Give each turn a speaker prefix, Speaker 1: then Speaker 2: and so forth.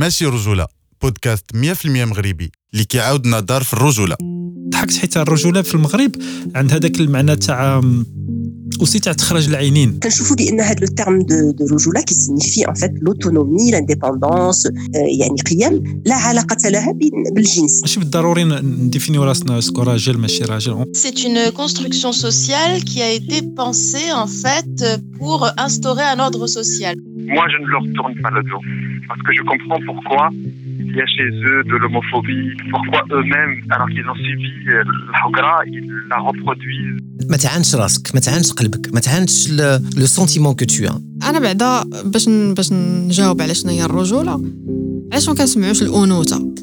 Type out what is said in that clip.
Speaker 1: ماشي رجولة. بودكاست 100% مغربي. اللي كيعاودنا دار في الرجولة.
Speaker 2: ضحكت حيت الرجولة في المغرب عند هذاك المعنى تاع aussi تاع تخرج العينين.
Speaker 3: كنشوفوا بأن هذا le terme de de رجولة qui signifie en fait l'autonomie l'indépendance يعني قيم لا علاقة لها بالجنس.
Speaker 2: ماشي بالضروري نديفينيو راسنا est-ce que راجل ماشي راجل.
Speaker 4: C'est une construction sociale qui a été pensée en fait pour instaurer un ordre social.
Speaker 5: Moi, je ne leur tourne pas le dos. Parce que je comprends pourquoi il y a chez eux de l'homophobie. Pourquoi eux-mêmes, alors qu'ils ont subi euh, la hokra, ils la reproduisent.
Speaker 6: ما تعنش راسك ما تعنش قلبك ما تعنش لو سونتيمون كو تو
Speaker 7: انا بعدا باش باش نجاوب على شنو هي الرجوله علاش ما كنسمعوش الانوثه